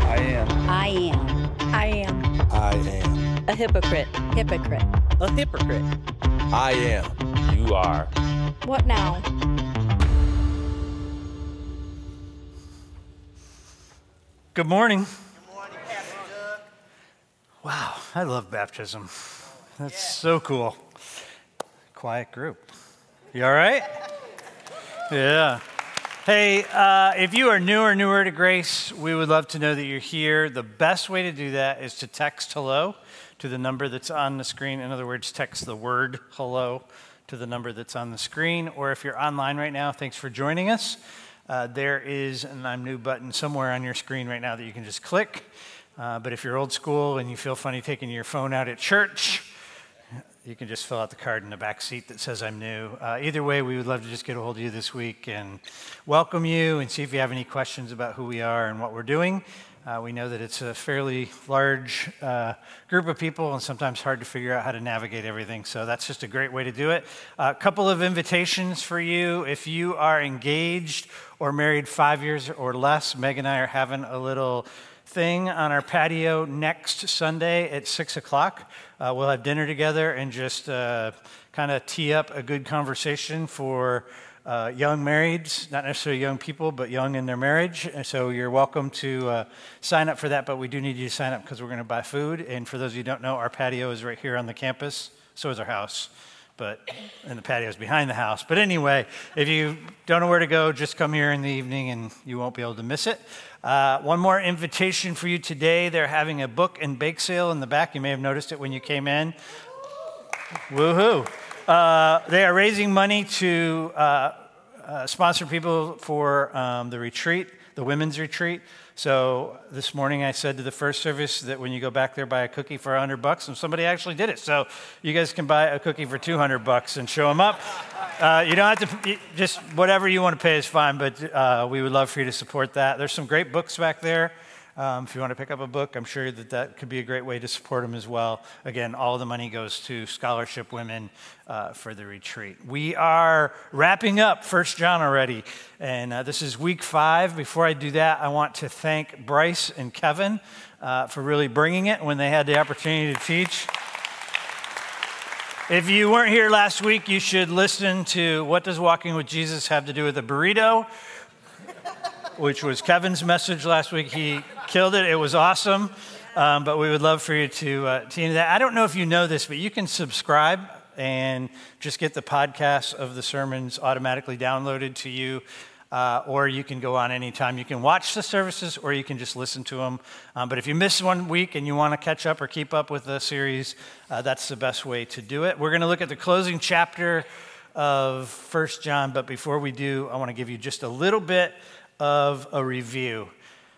I am. I am. I am I am. a hypocrite. Hypocrite. A hypocrite. I am. You are. What now? Good morning. Good morning, Pastor Doug. Wow, I love baptism. That's so cool. Quiet group. You all right? Yeah. Hey, uh, if you are new or newer to Grace, we would love to know that you're here. The best way to do that is to text hello to the number that's on the screen. In other words, text the word hello to the number that's on the screen. Or if you're online right now, thanks for joining us. Uh, there is an I'm new button somewhere on your screen right now that you can just click. Uh, but if you're old school and you feel funny taking your phone out at church, you can just fill out the card in the back seat that says I'm new. Uh, either way, we would love to just get a hold of you this week and welcome you and see if you have any questions about who we are and what we're doing. Uh, we know that it's a fairly large uh, group of people and sometimes hard to figure out how to navigate everything. So that's just a great way to do it. A couple of invitations for you. If you are engaged or married five years or less, Meg and I are having a little thing on our patio next Sunday at 6 o'clock. Uh, we'll have dinner together and just uh, kind of tee up a good conversation for uh, young marrieds, not necessarily young people, but young in their marriage. And so you're welcome to uh, sign up for that, but we do need you to sign up because we're going to buy food. And for those of you who don't know, our patio is right here on the campus, so is our house but and the patio is behind the house. But anyway, if you don't know where to go, just come here in the evening and you won't be able to miss it. Uh, one more invitation for you today. They're having a book and bake sale in the back. You may have noticed it when you came in. Woohoo! Uh, they are raising money to uh, uh sponsor people for um, the retreat, the women's retreat. So this morning I said to the first service that when you go back there, buy a cookie for 100 bucks, and somebody actually did it. So you guys can buy a cookie for 200 bucks and show them up. Uh, you don't have to, just whatever you want to pay is fine, but uh, we would love for you to support that. There's some great books back there. Um, if you want to pick up a book, I'm sure that that could be a great way to support them as well. Again, all the money goes to Scholarship Women uh, for the retreat. We are wrapping up First John already, and uh, this is week five. Before I do that, I want to thank Bryce and Kevin uh, for really bringing it when they had the opportunity to teach. If you weren't here last week, you should listen to What Does Walking with Jesus Have to Do with a Burrito? Which was Kevin's message last week. He killed it. It was awesome. Um, but we would love for you to uh, that. I don't know if you know this, but you can subscribe and just get the podcast of the sermons automatically downloaded to you. Uh, or you can go on anytime. You can watch the services or you can just listen to them. Um, but if you miss one week and you want to catch up or keep up with the series, uh, that's the best way to do it. We're going to look at the closing chapter of First John, but before we do, I want to give you just a little bit of a review.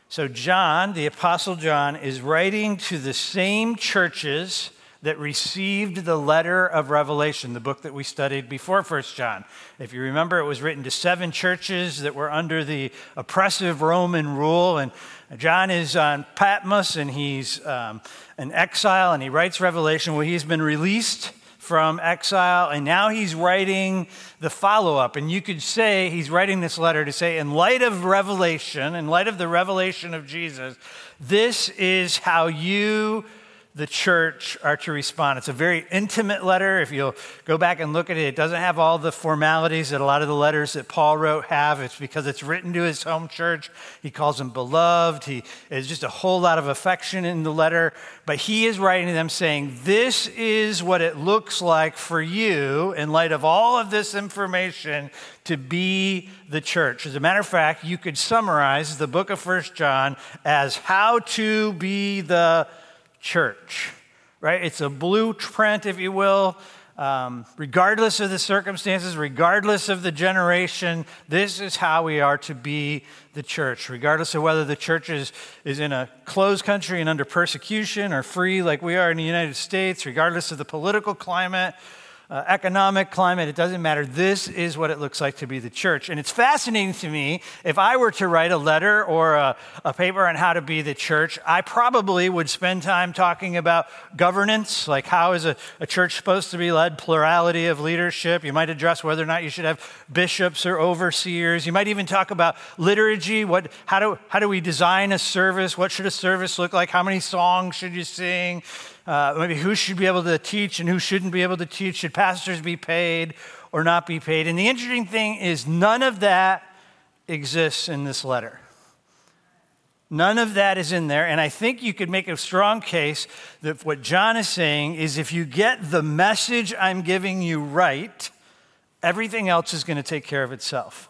So, John, the Apostle John, is writing to the same churches that received the letter of Revelation, the book that we studied before First John. If you remember, it was written to seven churches that were under the oppressive Roman rule. And John is on Patmos and he's um, an exile and he writes Revelation. Well, he's been released from exile, and now he's writing the follow up. And you could say he's writing this letter to say, in light of revelation, in light of the revelation of Jesus, this is how you the church are to respond. It's a very intimate letter. If you'll go back and look at it, it doesn't have all the formalities that a lot of the letters that Paul wrote have. It's because it's written to his home church. He calls them beloved. He is just a whole lot of affection in the letter. But he is writing to them saying, This is what it looks like for you, in light of all of this information, to be the church. As a matter of fact, you could summarize the book of First John as how to be the church, right? It's a blueprint, if you will. Um, regardless of the circumstances, regardless of the generation, this is how we are to be the church. Regardless of whether the church is, is in a closed country and under persecution or free like we are in the United States, regardless of the political climate, uh, economic climate, it doesn't matter. This is what it looks like to be the church. And it's fascinating to me. If I were to write a letter or a, a paper on how to be the church, I probably would spend time talking about governance, like how is a, a church supposed to be led, plurality of leadership. You might address whether or not you should have bishops or overseers. You might even talk about liturgy. What, how, do, how do we design a service? What should a service look like? How many songs should you sing? Uh, maybe who should be able to teach and who shouldn't be able to teach. Should pastors be paid or not be paid? And the interesting thing is, none of that exists in this letter. None of that is in there. And I think you could make a strong case that what John is saying is if you get the message I'm giving you right, everything else is going to take care of itself.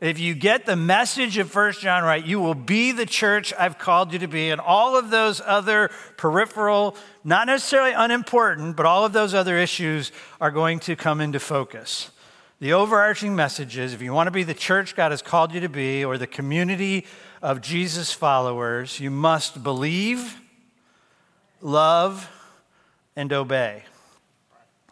If you get the message of First John right, you will be the church I've called you to be. And all of those other peripheral, not necessarily unimportant, but all of those other issues are going to come into focus. The overarching message is if you want to be the church God has called you to be, or the community of Jesus followers, you must believe, love, and obey.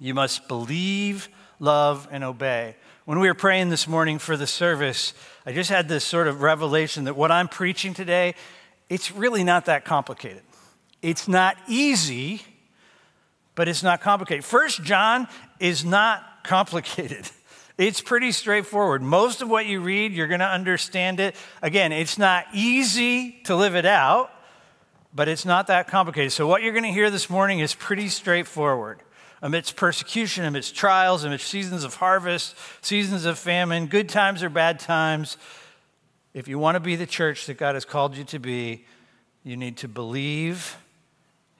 You must believe, love, and obey. When we were praying this morning for the service, I just had this sort of revelation that what I'm preaching today, it's really not that complicated. It's not easy, but it's not complicated. First John is not complicated. It's pretty straightforward. Most of what you read, you're going to understand it. Again, it's not easy to live it out, but it's not that complicated. So, what you're going to hear this morning is pretty straightforward amidst persecution, amidst trials, amidst seasons of harvest, seasons of famine, good times or bad times. If you want to be the church that God has called you to be, you need to believe,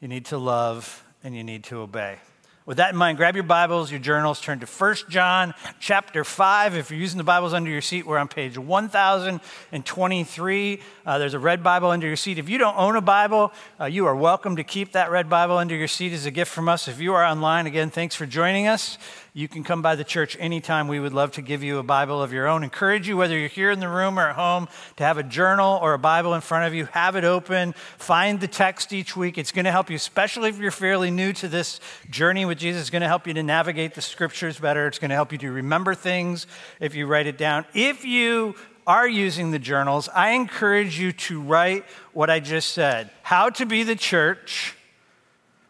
you need to love, and you need to obey. With that in mind, grab your Bibles, your journals, turn to 1 John chapter 5. If you're using the Bibles under your seat, we're on page 1023. Uh, there's a red Bible under your seat. If you don't own a Bible, uh, you are welcome to keep that red Bible under your seat as a gift from us. If you are online, again, thanks for joining us. You can come by the church anytime. We would love to give you a Bible of your own. Encourage you, whether you're here in the room or at home, to have a journal or a Bible in front of you. Have it open. Find the text each week. It's going to help you, especially if you're fairly new to this journey with Jesus. It's going to help you to navigate the scriptures better. It's going to help you to remember things if you write it down. If you are using the journals, I encourage you to write what I just said how to be the church,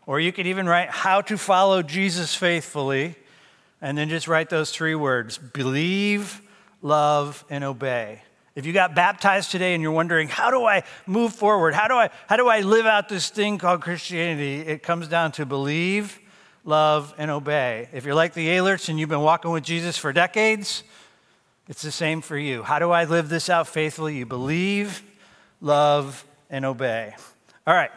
or you could even write how to follow Jesus faithfully and then just write those three words believe, love, and obey. If you got baptized today and you're wondering, how do I move forward? How do I, how do I live out this thing called Christianity? It comes down to believe, love, and obey. If you're like the Alerts and you've been walking with Jesus for decades, it's the same for you. How do I live this out faithfully? You believe, love, and obey. All right,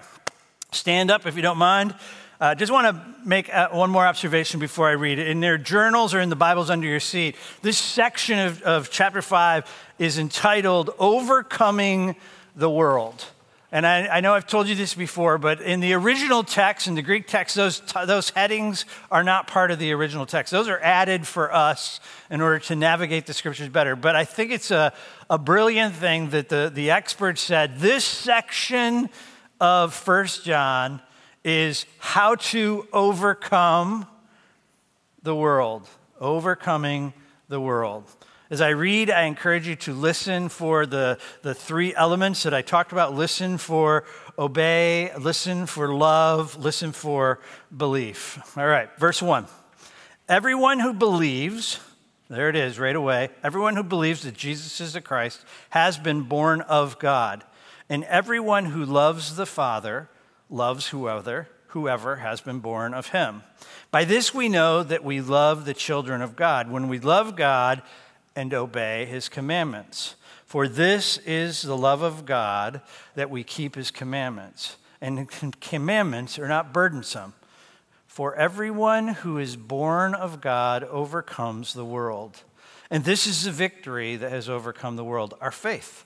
stand up if you don't mind. Uh, just want to make uh, one more observation before I read it. In their journals or in the Bibles under your seat, this section of, of chapter 5 is entitled Overcoming the World. And I, I, know I've told you this before, but in the original text, in the Greek text, those, those headings are not part of the original text. Those are added for us in order to navigate the scriptures better. But I think it's a, a brilliant thing that the, the experts said this section of First John is how to overcome the world. Overcoming the world. As I read, I encourage you to listen for the, the three elements that I talked about listen for obey, listen for love, listen for belief. All right, verse 1. Everyone who believes, there it is right away, everyone who believes that Jesus is the Christ has been born of God. And everyone who loves the Father loves whoever, whoever has been born of him. By this we know that we love the children of God, when we love God and obey his commandments. For this is the love of God that we keep his commandments. And commandments are not burdensome. For everyone who is born of God overcomes the world. And this is the victory that has overcome the world our faith.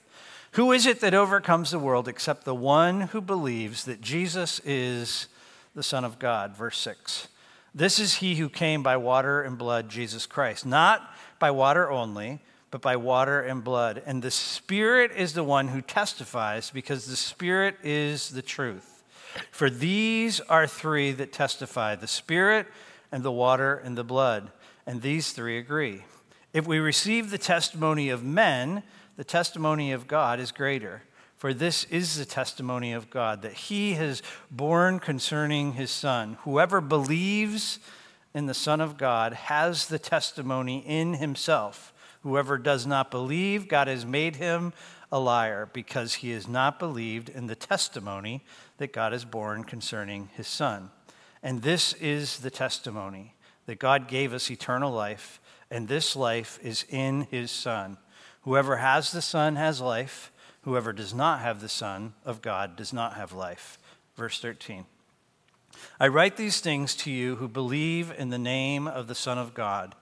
Who is it that overcomes the world except the one who believes that Jesus is the Son of God? Verse 6. This is he who came by water and blood, Jesus Christ. Not by water only, but by water and blood. And the Spirit is the one who testifies, because the Spirit is the truth. For these are three that testify the Spirit and the water and the blood. And these three agree. If we receive the testimony of men, the testimony of God is greater. For this is the testimony of God, that he has borne concerning his Son. Whoever believes in the Son of God has the testimony in himself. Whoever does not believe, God has made him a liar, because he has not believed in the testimony that God has borne concerning his Son. And this is the testimony that God gave us eternal life, and this life is in his Son. Whoever has the Son has life. Whoever does not have the Son of God does not have life. Verse 13. I write these things to you who believe in the name of the Son of God,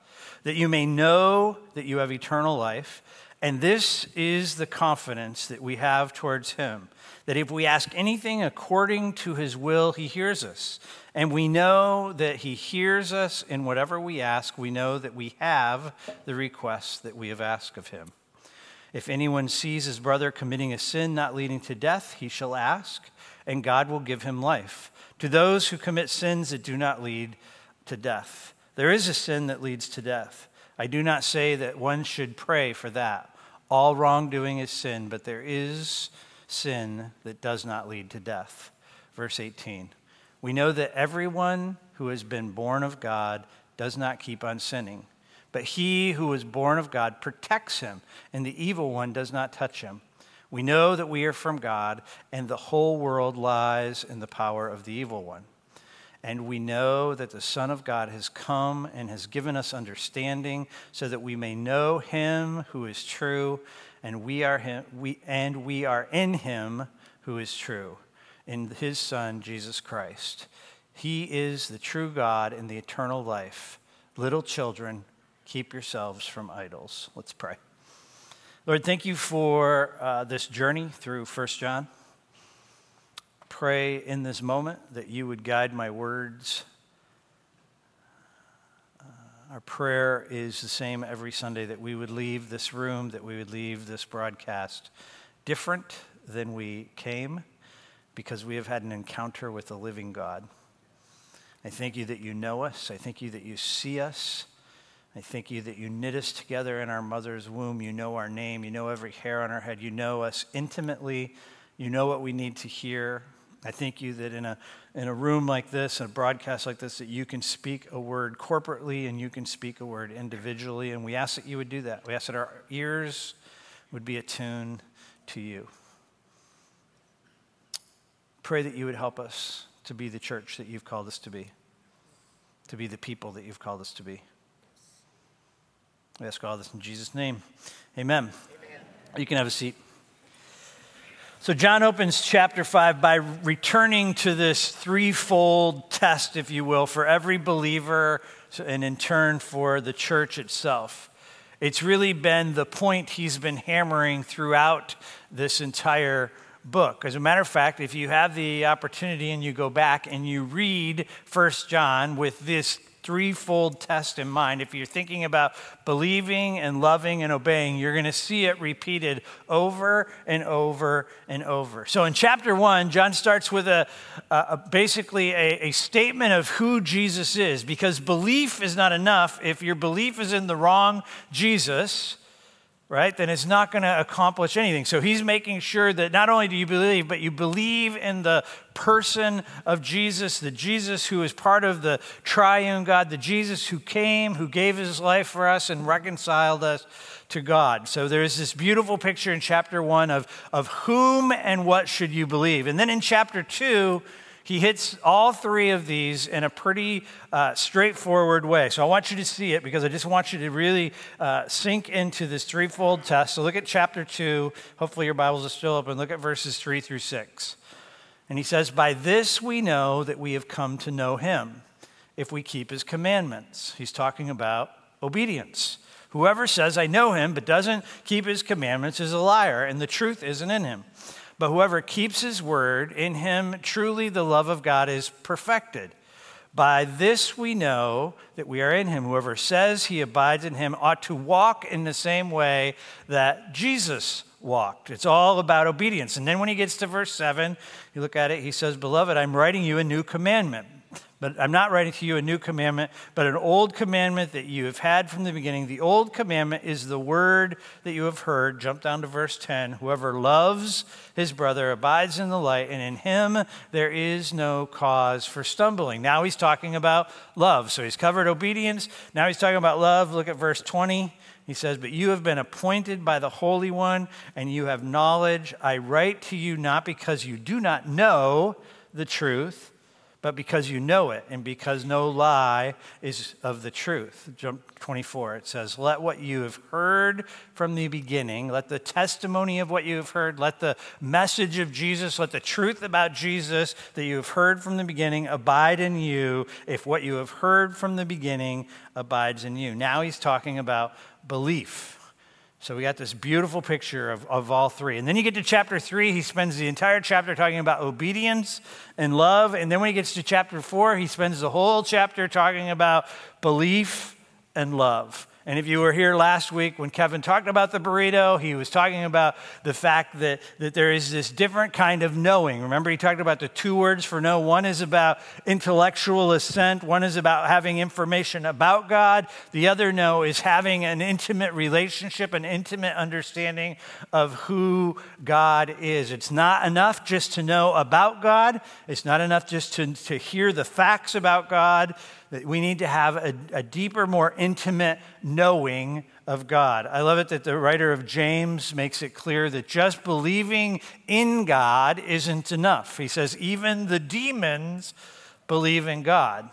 that you may know that you have eternal life. And this is the confidence that we have towards him that if we ask anything according to his will, he hears us. And we know that he hears us in whatever we ask. We know that we have the requests that we have asked of him. If anyone sees his brother committing a sin not leading to death, he shall ask, and God will give him life. To those who commit sins that do not lead to death, there is a sin that leads to death. I do not say that one should pray for that. All wrongdoing is sin, but there is sin that does not lead to death. Verse 18. We know that everyone who has been born of God does not keep on sinning. But he who is born of God protects him, and the evil one does not touch him. We know that we are from God, and the whole world lies in the power of the evil one. And we know that the Son of God has come and has given us understanding so that we may know him who is true, and we are, him, we, and we are in him who is true, in his Son, Jesus Christ. He is the true God and the eternal life. Little children, keep yourselves from idols. Let's pray. Lord, thank you for uh, this journey through First John. Pray in this moment that you would guide my words. Uh, our prayer is the same every Sunday that we would leave this room, that we would leave this broadcast different than we came because we have had an encounter with the living God. I thank you that you know us. I thank you that you see us. I thank you that you knit us together in our mother's womb. You know our name. You know every hair on our head. You know us intimately. You know what we need to hear. I thank you that in a, in a room like this, in a broadcast like this, that you can speak a word corporately and you can speak a word individually. And we ask that you would do that. We ask that our ears would be attuned to you. Pray that you would help us to be the church that you've called us to be, to be the people that you've called us to be. We ask all this in Jesus' name. Amen. Amen. You can have a seat. So, John opens chapter 5 by returning to this threefold test, if you will, for every believer and in turn for the church itself. It's really been the point he's been hammering throughout this entire book. As a matter of fact, if you have the opportunity and you go back and you read First John with this threefold test in mind. If you're thinking about believing and loving and obeying, you're going to see it repeated over and over and over. So in chapter one, John starts with a, a basically a, a statement of who Jesus is, because belief is not enough. If your belief is in the wrong Jesus, right, then it's not going to accomplish anything. So he's making sure that not only do you believe, but you believe in the person of Jesus, the Jesus who is part of the triune God, the Jesus who came, who gave his life for us and reconciled us to God. So there's this beautiful picture in chapter one of, of whom and what should you believe. And then in chapter two, he hits all three of these in a pretty uh, straightforward way. So I want you to see it because I just want you to really uh, sink into this threefold test. So look at chapter 2. Hopefully your Bibles are still open. Look at verses 3 through 6. And he says, By this we know that we have come to know him if we keep his commandments. He's talking about obedience. Whoever says, I know him, but doesn't keep his commandments is a liar, and the truth isn't in him. But whoever keeps his word, in him truly the love of God is perfected. By this we know that we are in him. Whoever says he abides in him ought to walk in the same way that Jesus walked. It's all about obedience. And then when he gets to verse 7, you look at it, he says, Beloved, I'm writing you a new commandment But I'm not writing to you a new commandment, but an old commandment that you have had from the beginning. The old commandment is the word that you have heard. Jump down to verse 10. Whoever loves his brother abides in the light, and in him there is no cause for stumbling. Now he's talking about love. So he's covered obedience. Now he's talking about love. Look at verse 20. He says, But you have been appointed by the Holy One, and you have knowledge. I write to you not because you do not know the truth but because you know it and because no lie is of the truth. Jump 24, it says, Let what you have heard from the beginning, let the testimony of what you have heard, let the message of Jesus, let the truth about Jesus that you have heard from the beginning abide in you if what you have heard from the beginning abides in you. Now he's talking about belief. So we got this beautiful picture of, of all three. And then you get to chapter three, he spends the entire chapter talking about obedience and love. And then when he gets to chapter four, he spends the whole chapter talking about belief and love. And if you were here last week when Kevin talked about the burrito, he was talking about the fact that, that there is this different kind of knowing. Remember, he talked about the two words for know. One is about intellectual assent, one is about having information about God. The other know is having an intimate relationship, an intimate understanding of who God is. It's not enough just to know about God, it's not enough just to, to hear the facts about God that we need to have a, a, deeper, more intimate knowing of God. I love it that the writer of James makes it clear that just believing in God isn't enough. He says, even the demons believe in God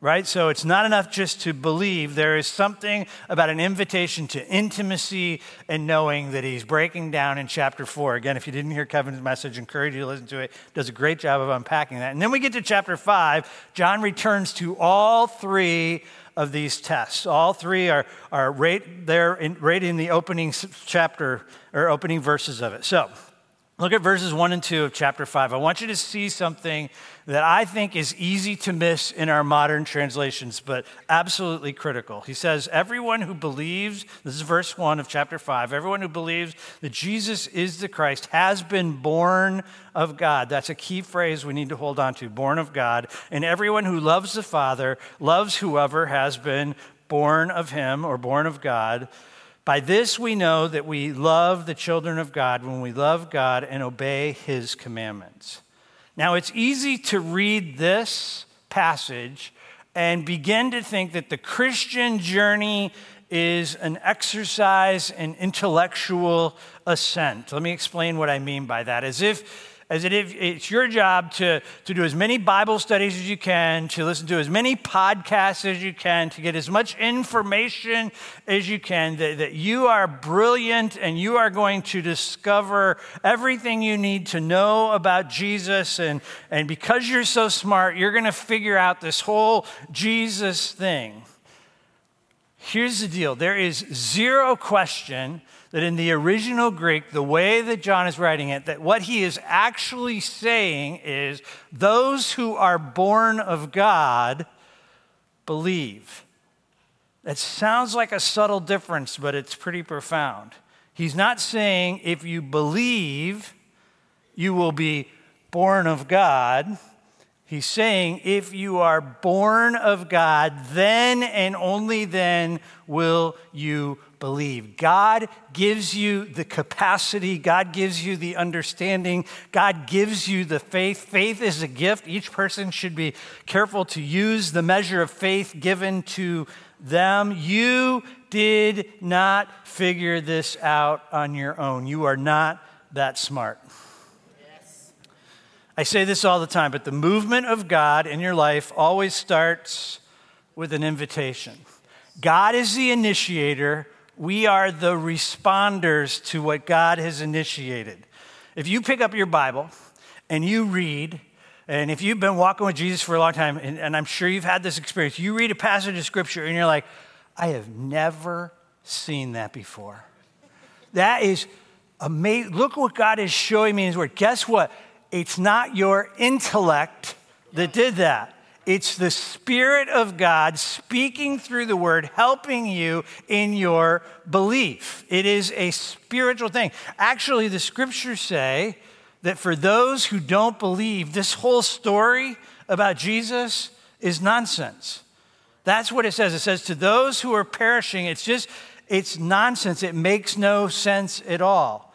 right? So it's not enough just to believe. There is something about an invitation to intimacy and knowing that he's breaking down in chapter four. Again, if you didn't hear Kevin's message, encourage you to listen to it. Does a great job of unpacking that. And then we get to chapter five. John returns to all three of these tests. All three are, are right there, in, right in the opening chapter or opening verses of it. So Look at verses 1 and 2 of chapter 5. I want you to see something that I think is easy to miss in our modern translations, but absolutely critical. He says, Everyone who believes, this is verse 1 of chapter 5, everyone who believes that Jesus is the Christ has been born of God. That's a key phrase we need to hold on to born of God. And everyone who loves the Father loves whoever has been born of him or born of God. By this we know that we love the children of God when we love God and obey his commandments. Now, it's easy to read this passage and begin to think that the Christian journey is an exercise in intellectual assent. Let me explain what I mean by that. As if as it if it's your job to, to do as many Bible studies as you can, to listen to as many podcasts as you can, to get as much information as you can, that, that you are brilliant and you are going to discover everything you need to know about Jesus. And, and because you're so smart, you're going to figure out this whole Jesus thing. Here's the deal there is zero question that in the original Greek, the way that John is writing it, that what he is actually saying is those who are born of God believe. That sounds like a subtle difference, but it's pretty profound. He's not saying if you believe, you will be born of God. He's saying if you are born of God, then and only then will you believe. God gives you the capacity, God gives you the understanding, God gives you the faith. Faith is a gift. Each person should be careful to use the measure of faith given to them. You did not figure this out on your own. You are not that smart. I say this all the time, but the movement of God in your life always starts with an invitation. God is the initiator, we are the responders to what God has initiated. If you pick up your Bible and you read, and if you've been walking with Jesus for a long time, and, and I'm sure you've had this experience, you read a passage of scripture and you're like, I have never seen that before. That is amazing. Look what God is showing me in His Word. Guess what? It's not your intellect that did that. It's the Spirit of God speaking through the Word, helping you in your belief. It is a spiritual thing. Actually, the scriptures say that for those who don't believe, this whole story about Jesus is nonsense. That's what it says. It says, to those who are perishing, it's just, it's nonsense. It makes no sense at all.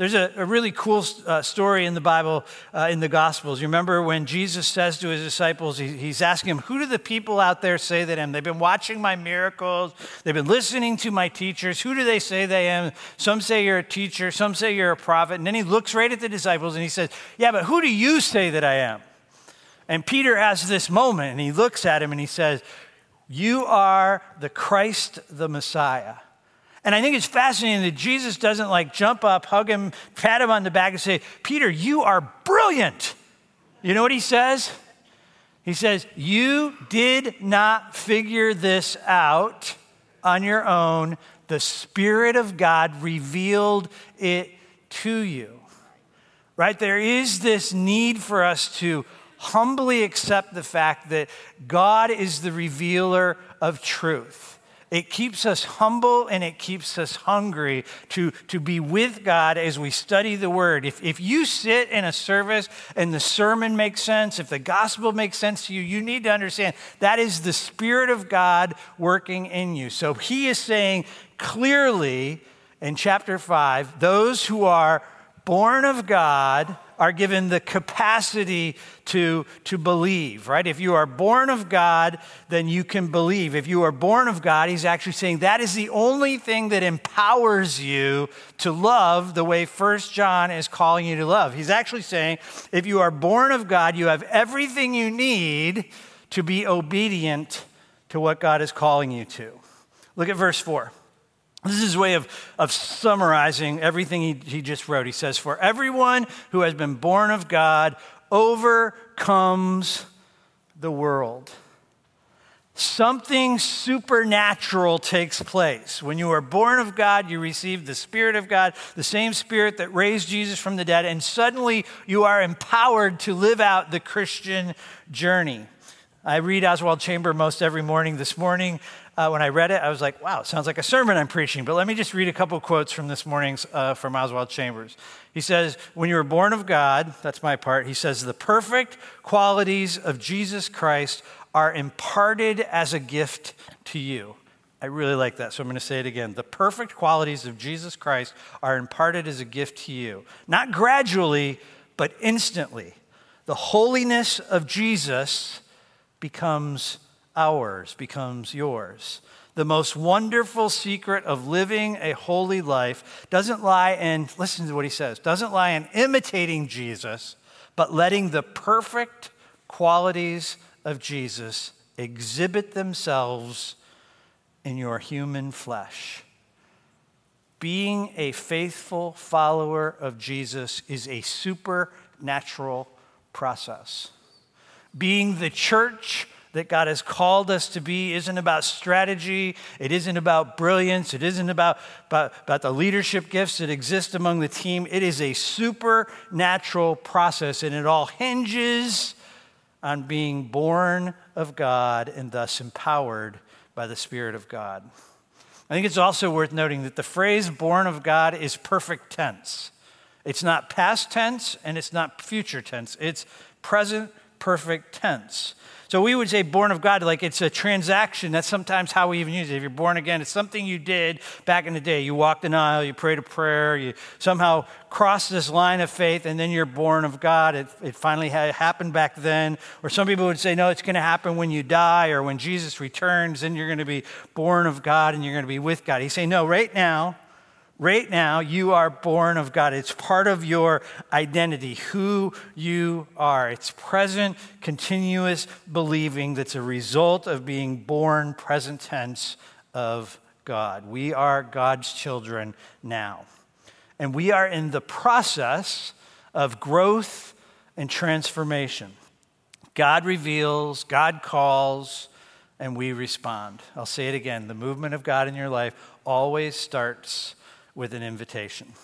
There's a, a really cool uh, story in the Bible, uh, in the Gospels. You remember when Jesus says to his disciples, he, he's asking them, Who do the people out there say that I am? They've been watching my miracles, they've been listening to my teachers. Who do they say they am? Some say you're a teacher, some say you're a prophet. And then he looks right at the disciples and he says, Yeah, but who do you say that I am? And Peter has this moment and he looks at him and he says, You are the Christ, the Messiah. And I think it's fascinating that Jesus doesn't like jump up, hug him, pat him on the back, and say, Peter, you are brilliant. You know what he says? He says, You did not figure this out on your own. The Spirit of God revealed it to you. Right? There is this need for us to humbly accept the fact that God is the revealer of truth. It keeps us humble and it keeps us hungry to, to be with God as we study the Word. If, if you sit in a service and the sermon makes sense, if the gospel makes sense to you, you need to understand that is the Spirit of God working in you. So he is saying clearly in chapter 5 those who are born of God are given the capacity to, to believe, right? If you are born of God, then you can believe. If you are born of God, he's actually saying that is the only thing that empowers you to love the way First John is calling you to love. He's actually saying if you are born of God, you have everything you need to be obedient to what God is calling you to. Look at verse 4. This is his way of, of summarizing everything he, he just wrote. He says, For everyone who has been born of God overcomes the world. Something supernatural takes place. When you are born of God, you receive the Spirit of God, the same Spirit that raised Jesus from the dead, and suddenly you are empowered to live out the Christian journey. I read Oswald Chamber most every morning. This morning, uh, when I read it, I was like, wow, sounds like a sermon I'm preaching. But let me just read a couple quotes from this morning's uh, from Oswald Chambers. He says, When you were born of God, that's my part, he says, the perfect qualities of Jesus Christ are imparted as a gift to you. I really like that, so I'm going to say it again. The perfect qualities of Jesus Christ are imparted as a gift to you, not gradually, but instantly. The holiness of Jesus becomes ours, becomes yours. The most wonderful secret of living a holy life doesn't lie in, listen to what he says, doesn't lie in imitating Jesus, but letting the perfect qualities of Jesus exhibit themselves in your human flesh. Being a faithful follower of Jesus is a supernatural process. Being the church that God has called us to be isn't about strategy. It isn't about brilliance. It isn't about, about, about, the leadership gifts that exist among the team. It is a supernatural process, and it all hinges on being born of God and thus empowered by the Spirit of God. I think it's also worth noting that the phrase born of God is perfect tense. It's not past tense and it's not future tense, it's present perfect tense. So we would say born of God, like it's a transaction. That's sometimes how we even use it. If you're born again, it's something you did back in the day. You walked an aisle, you prayed a prayer, you somehow crossed this line of faith, and then you're born of God. It, it finally happened back then. Or some people would say, no, it's going to happen when you die or when Jesus returns, then you're going to be born of God and you're going to be with God. He's saying, no, right now, Right now, you are born of God. It's part of your identity, who you are. It's present, continuous believing that's a result of being born, present tense, of God. We are God's children now. And we are in the process of growth and transformation. God reveals, God calls, and we respond. I'll say it again the movement of God in your life always starts with an invitation.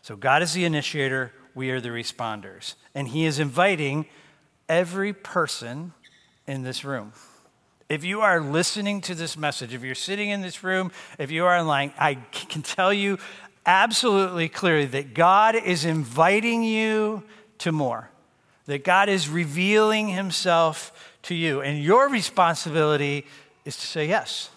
So God is the initiator, we are the responders. And He is inviting every person in this room. If you are listening to this message, if you're sitting in this room, if you are online, I can tell you absolutely clearly that God is inviting you to more. that God is revealing himself to you. And your responsibility is to say yes.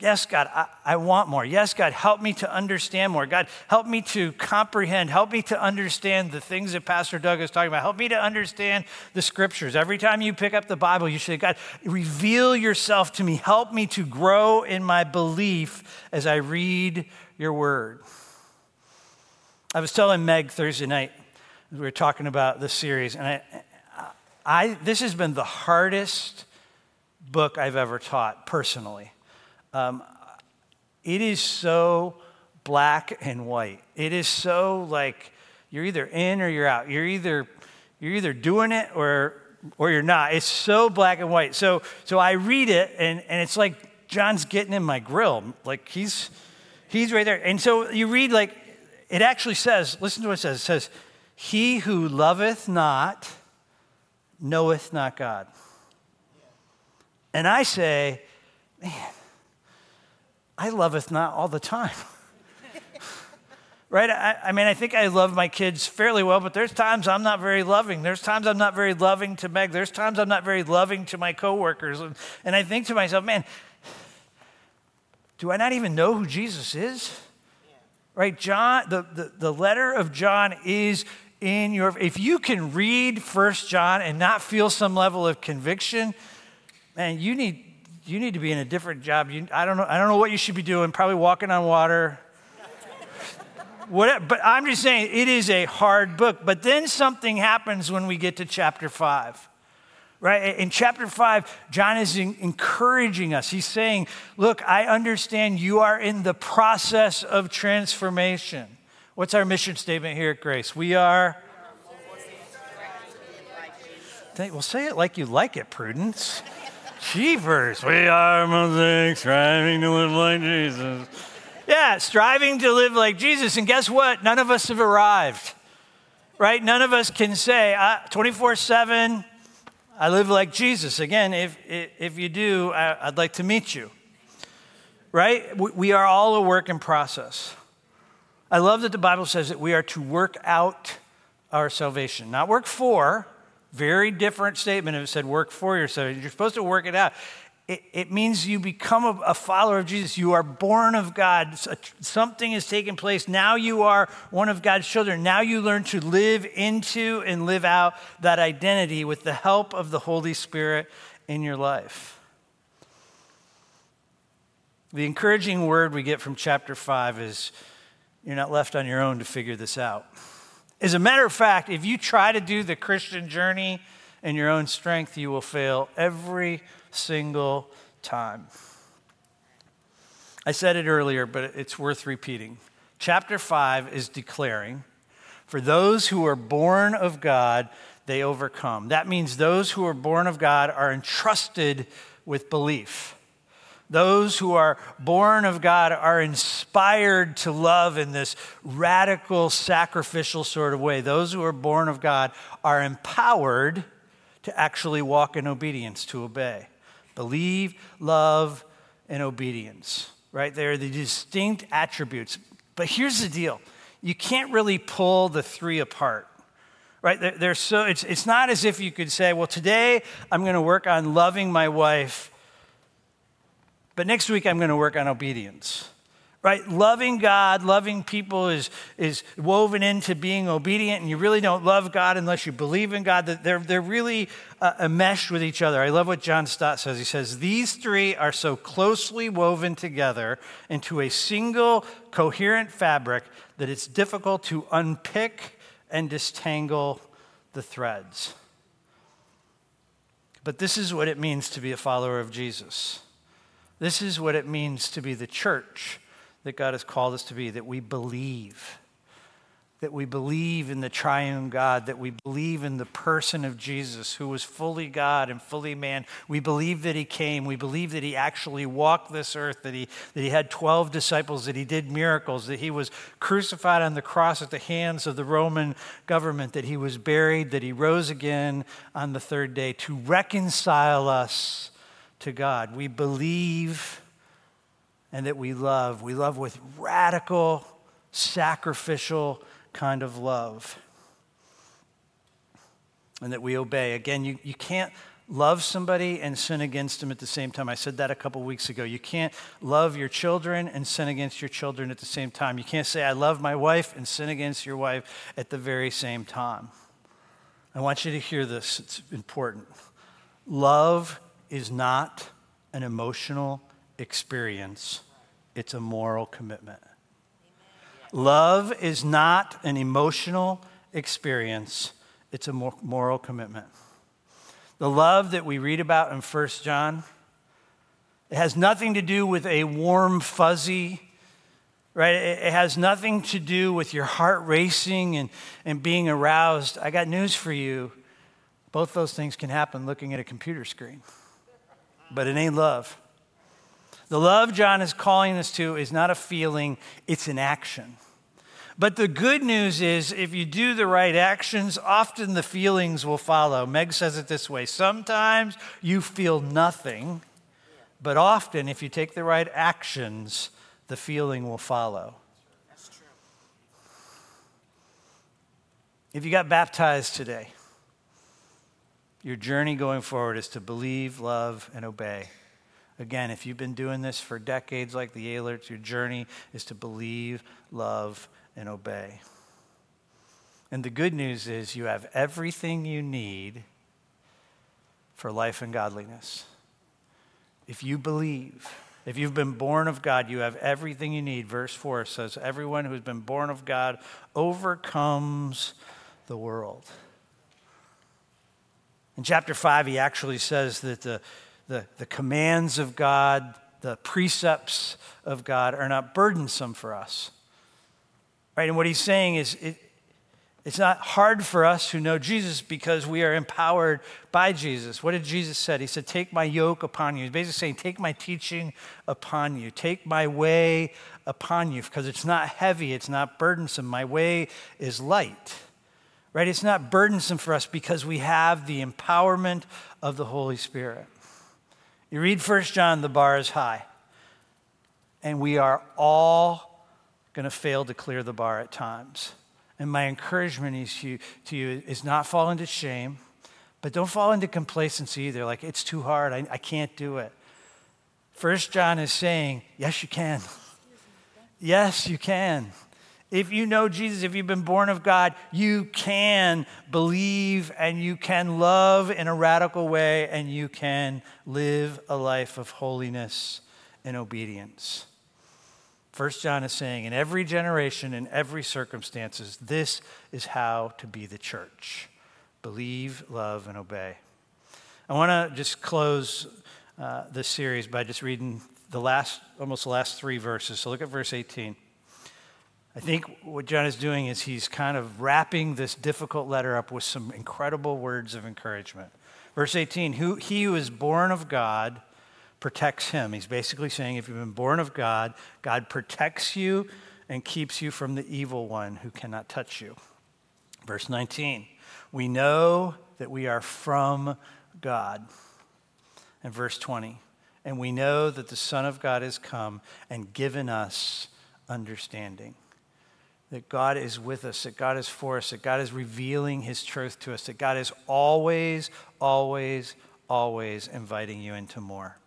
Yes, God, I, I, want more. Yes, God, help me to understand more. God, help me to comprehend. Help me to understand the things that Pastor Doug is talking about. Help me to understand the scriptures. Every time you pick up the Bible, you say, God, reveal yourself to me. Help me to grow in my belief as I read your word. I was telling Meg Thursday night, we were talking about this series, and I, I, this has been the hardest book I've ever taught personally. Um, it is so black and white. It is so like you're either in or you're out. You're either you're either doing it or or you're not. It's so black and white. So so I read it and and it's like John's getting in my grill. Like he's he's right there. And so you read like it actually says, listen to what it says. It says, He who loveth not knoweth not God. And I say, man, I loveth not all the time. right? I, I, mean, I think I love my kids fairly well, but there's times I'm not very loving. There's times I'm not very loving to Meg. There's times I'm not very loving to my coworkers. And, and I think to myself, man, do I not even know who Jesus is? Right? John, the, the, the letter of John is in your, if you can read First John and not feel some level of conviction, man, you need, you need to be in a different job. You, I, don't know, I don't know what you should be doing, probably walking on water. What, but I'm just saying, it is a hard book. But then something happens when we get to chapter 5 right? In chapter five, John is encouraging us. He's saying, Look, I understand you are in the process of transformation. What's our mission statement here at Grace? We are. Well, say it like you like it, Prudence. Jeepers, we are mosaics, striving to live like Jesus. Yeah, striving to live like Jesus. And guess what? None of us have arrived, right? None of us can say 24 uh, 7, I live like Jesus. Again, if, if you do, I'd like to meet you. Right? We are all a work in process. I love that the Bible says that we are to work out our salvation, not work for. Very different statement if it said work for yourself. You're supposed to work it out it, it means you become a, a, follower of Jesus. You are born of God. Something has taken place. Now you are one of God's children. Now you learn to live into and live out that identity with the help of the Holy Spirit in your life. The encouraging word we get from chapter 5 is you're not left on your own to figure this out. As a matter of fact, if you try to do the Christian journey in your own strength, you will fail every single time. I said it earlier, but it's worth repeating. Chapter 5 is declaring for those who are born of God, they overcome. That means those who are born of God are entrusted with belief. Those who are born of God are inspired to love in this radical, sacrificial sort of way. Those who are born of God are empowered to actually walk in obedience, to obey. Believe, love, and obedience, right? They're the distinct attributes. But here's the deal you can't really pull the three apart right they're, so it's, it's not as if you could say well today i'm going to work on loving my wife but next week i'm going to work on obedience right? Loving God, loving people is, is woven into being obedient, and you really don't love God unless you believe in God. That they're, they're really uh, enmeshed with each other. I love what John Stott says. He says, These three are so closely woven together into a single coherent fabric that it's difficult to unpick and distangle the threads. But this is what it means to be a follower of Jesus. This is what it means to be the church that God has called us to be, that we believe, that we believe in the triune God, that we believe in the person of Jesus who was fully God and fully man. We believe that he came. We believe that he actually walked this earth, that he, that he had 12 disciples, that he did miracles, that he was crucified on the cross at the hands of the Roman government, that he was buried, that he rose again on the third day to reconcile us to God. We believe and that we love. We love with radical, sacrificial kind of love. and that we obey. Again, you, you can't love somebody and sin against them at the same time. I said that a couple weeks ago. You can't love your children and sin against your children at the same time. You can't say, I love my wife and sin against your wife at the very same time. I want you to hear this, it's important. Love is not an emotional experience, it's a moral commitment. Love is not an emotional experience, it's a moral commitment. The love that we read about in 1 John, it has nothing to do with a warm, fuzzy, right? It has nothing to do with your heart racing and, and being aroused. I got news for you. Both those things can happen looking at a computer screen, but it ain't love. The love John is calling us to is not a feeling, it's an action. But the good news is, if you do the right actions, often the feelings will follow. Meg says it this way sometimes you feel nothing, but often, if you take the right actions, the feeling will follow. That's true. If you got baptized today, your journey going forward is to believe, love, and obey. Again, if you've been doing this for decades like the Aylerts, your journey is to believe, love, and obey. And the good news is you have everything you need for life and godliness. If you believe, if you've been born of God, you have everything you need. Verse 4 says, Everyone who's been born of God overcomes the world. In chapter 5, he actually says that the, the, the commands of God, the precepts of God, are not burdensome for us. Right? And what he's saying is it, it's not hard for us who know Jesus because we are empowered by Jesus. What did Jesus say? He said, Take my yoke upon you. He's basically saying, Take my teaching upon you. Take my way upon you because it's not heavy, it's not burdensome. My way is light. Right? It's not burdensome for us because we have the empowerment of the Holy Spirit. You read First John, the bar is high. And we are all going to fail to clear the bar at times. And my encouragement is to you, to you is not fall into shame, but don't fall into complacency either. Like, it's too hard. I, I can't do it. First John is saying, yes, you can. Yes, you can. If you know Jesus, if you've been born of God, you can believe and you can love in a radical way and you can live a life of holiness and obedience. First John is saying, in every generation, in every circumstances, this is how to be the church believe, love, and obey. I want to just close uh, this series by just reading the last, almost the last three verses. So look at verse 18. I think what John is doing is he's kind of wrapping this difficult letter up with some incredible words of encouragement. Verse 18 who, He who is born of God protects him. He's basically saying if you've been born of God, God protects you and keeps you from the evil one who cannot touch you. Verse 19, we know that we are from God. And verse 20, and we know that the Son of God has come and given us understanding. That God is with us, that God is for us, that God is revealing his truth to us, that God is always, always, always inviting you into more.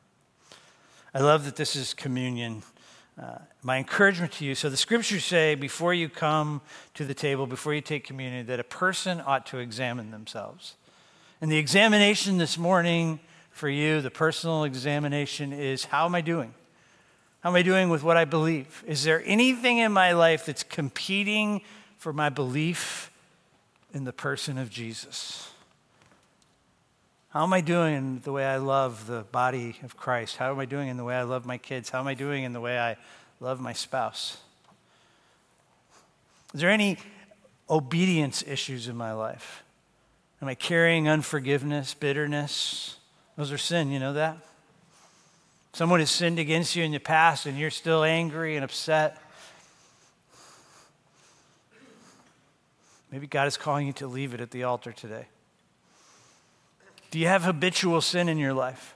I love that this is communion. Uh, my encouragement to you so the scriptures say before you come to the table, before you take communion, that a person ought to examine themselves. And the examination this morning for you, the personal examination, is how am I doing? How am I doing with what I believe? Is there anything in my life that's competing for my belief in the person of Jesus? How am I doing in the way I love the body of Christ? How am I doing in the way I love my kids? How am I doing in the way I love my spouse? Is there any obedience issues in my life? Am I carrying unforgiveness, bitterness? Those are sin, you know that? Someone has sinned against you in the past and you're still angry and upset. Maybe God is calling you to leave it at the altar today. Do you have habitual sin in your life?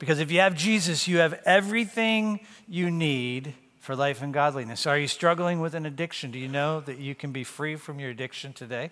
Because if you have Jesus, you have everything you need for life and godliness. Are you struggling with an addiction? Do you know that you can be free from your addiction today?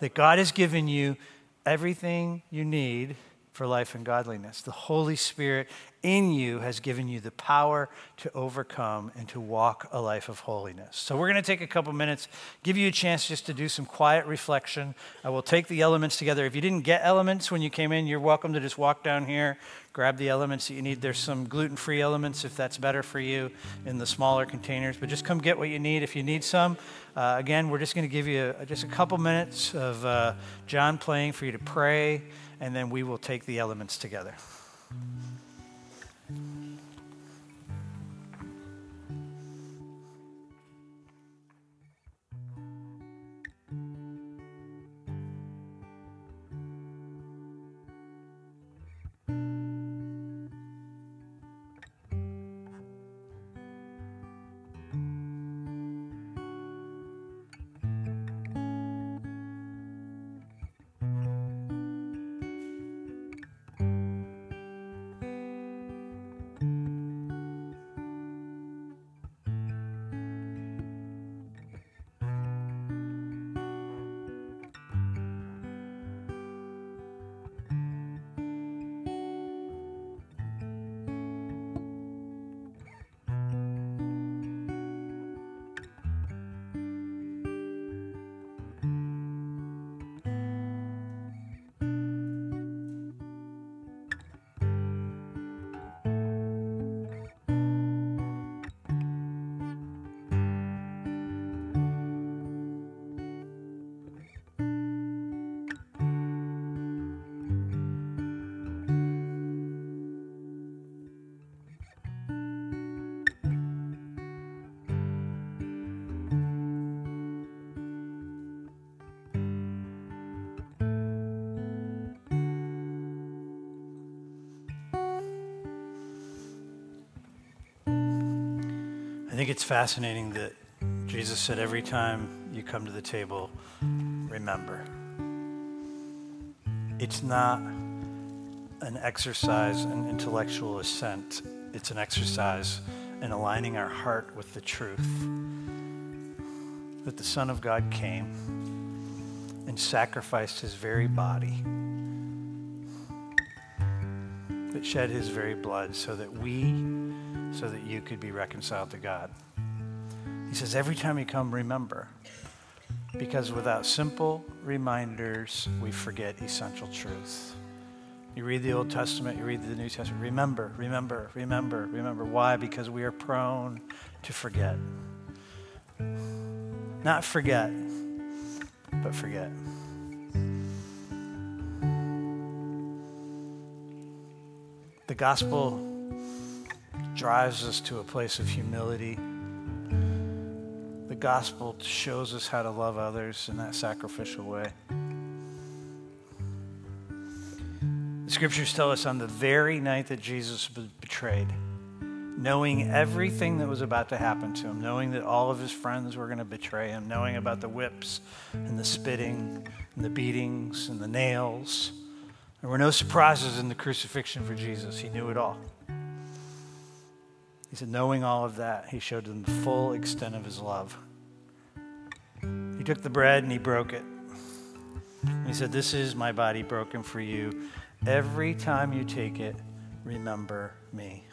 that God has given you everything you need for life and godliness. The Holy Spirit in you has given you the power to overcome and to walk a life of holiness. So, we're going to take a couple minutes, give you a chance just to do some quiet reflection. I will take the elements together. If you didn't get elements when you came in, you're welcome to just walk down here, grab the elements that you need. There's some gluten free elements if that's better for you in the smaller containers, but just come get what you need if you need some. Uh, again, we're just going to give you a, just a couple minutes of uh, John playing for you to pray, and then we will take the elements together. I think it's fascinating that Jesus said, every time you come to the table, remember. It's not an exercise in intellectual assent, it's an exercise in aligning our heart with the truth that the Son of God came and sacrificed his very body, that shed his very blood so that we so that you could be reconciled to God. He says, every time you come, remember. Because without simple reminders, we forget essential truth. You read the Old Testament, you read the New Testament. Remember, remember, remember, remember. Why? Because we are prone to forget. Not forget, but forget. The gospel drives us to a place of humility. The gospel shows us how to love others in that sacrificial way. The scriptures tell us on the very night that Jesus was betrayed, knowing everything that was about to happen to him, knowing that all of his friends were going to betray him, knowing about the whips and the spitting and the beatings and the nails. There were no surprises in the crucifixion for Jesus. He knew it all. He said, knowing all of that, he showed them the full extent of his love. He took the bread and he broke it. And he said, This is my body broken for you. Every time you take it, remember me.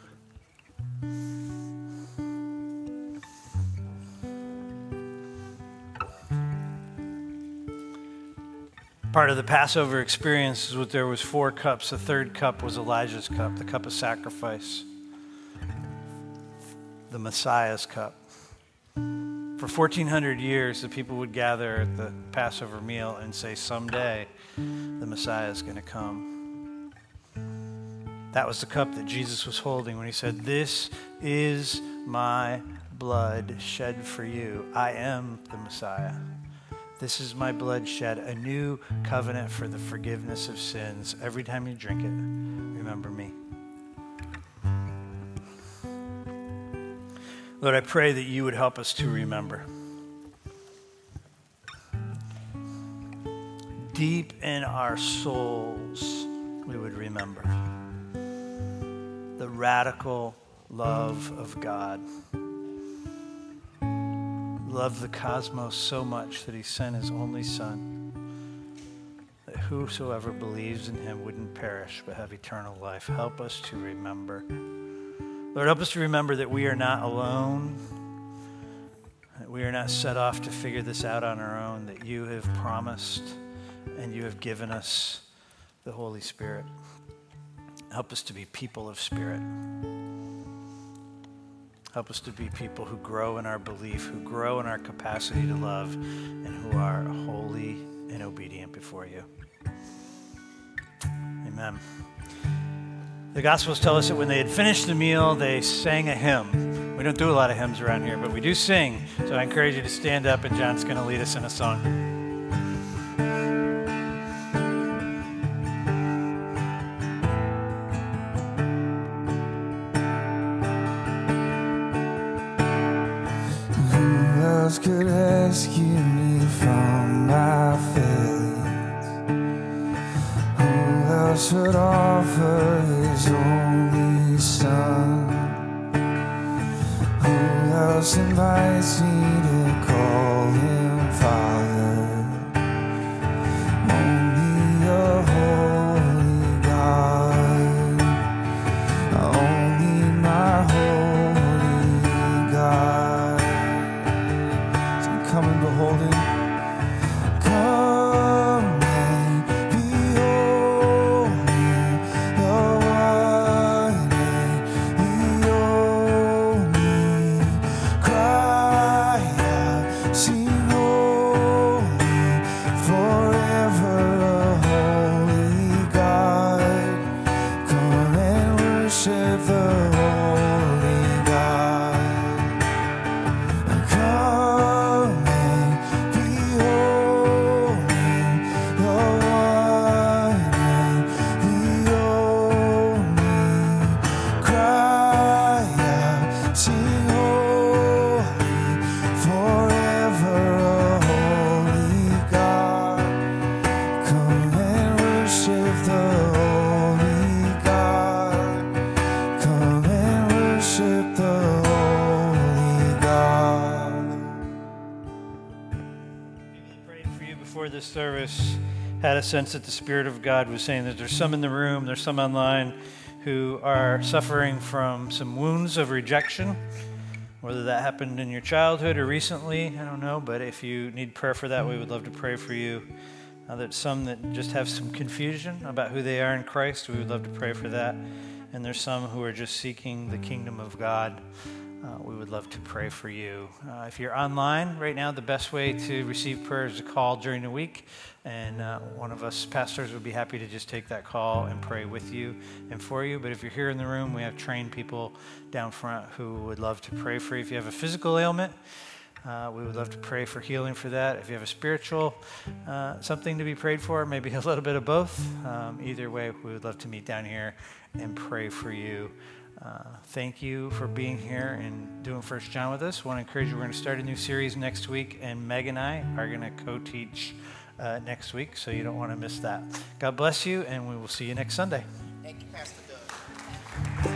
Part of the Passover experience is was there was four cups. The third cup was Elijah's cup, the cup of sacrifice the Messiah's cup. For 1400 years, the people would gather at the Passover meal and say, Someday the Messiah is going to come. That was the cup that Jesus was holding when he said, This is my blood shed for you. I am the Messiah. This is my blood shed, a new covenant for the forgiveness of sins. Every time you drink it, remember me. Lord, I pray that you would help us to remember. Deep in our souls, we would remember the radical love of God. Loved the cosmos so much that he sent his only son that whosoever believes in him wouldn't perish but have eternal life. Help us to remember. Lord, help us to remember that we are not alone, that we are not set off to figure this out on our own, that you have promised and you have given us the Holy Spirit. Help us to be people of spirit. Help us to be people who grow in our belief, who grow in our capacity to love, and who are holy and obedient before you. Amen. The Gospels tell us that when they had finished the meal, they sang a hymn. We don't do a lot of hymns around here, but we do sing. So I encourage you to stand up, and John's going to lead us in a song. Else would offer his only son? Who else invites me to call this service had a sense that the Spirit of God was saying that there's some in the room, there's some online who are suffering from some wounds of rejection. Whether that happened in your childhood or recently, I don't know, but if you need prayer for that, we would love to pray for you. Uh, there's some that just have some confusion about who they are in Christ. We would love to pray for that. And there's some who are just seeking the kingdom of God. Uh, we would love to pray for you. Uh, if you're online right now, the best way to receive prayer is to call during the week, and uh, one of us pastors would be happy to just take that call and pray with you and for you. But if you're here in the room, we have trained people down front who would love to pray for you. If you have a physical ailment, uh, we would love to pray for healing for that. If you have a spiritual uh, something to be prayed for, maybe a little bit of both. Um, either way, we would love to meet down here and pray for you. Uh, thank you for being here and doing First John with us. Want to encourage you. We're going to start a new series next week, and Meg and I are going to co-teach uh, next week, so you don't want to miss that. God bless you, and we will see you next Sunday. Thank you, Pastor Doug.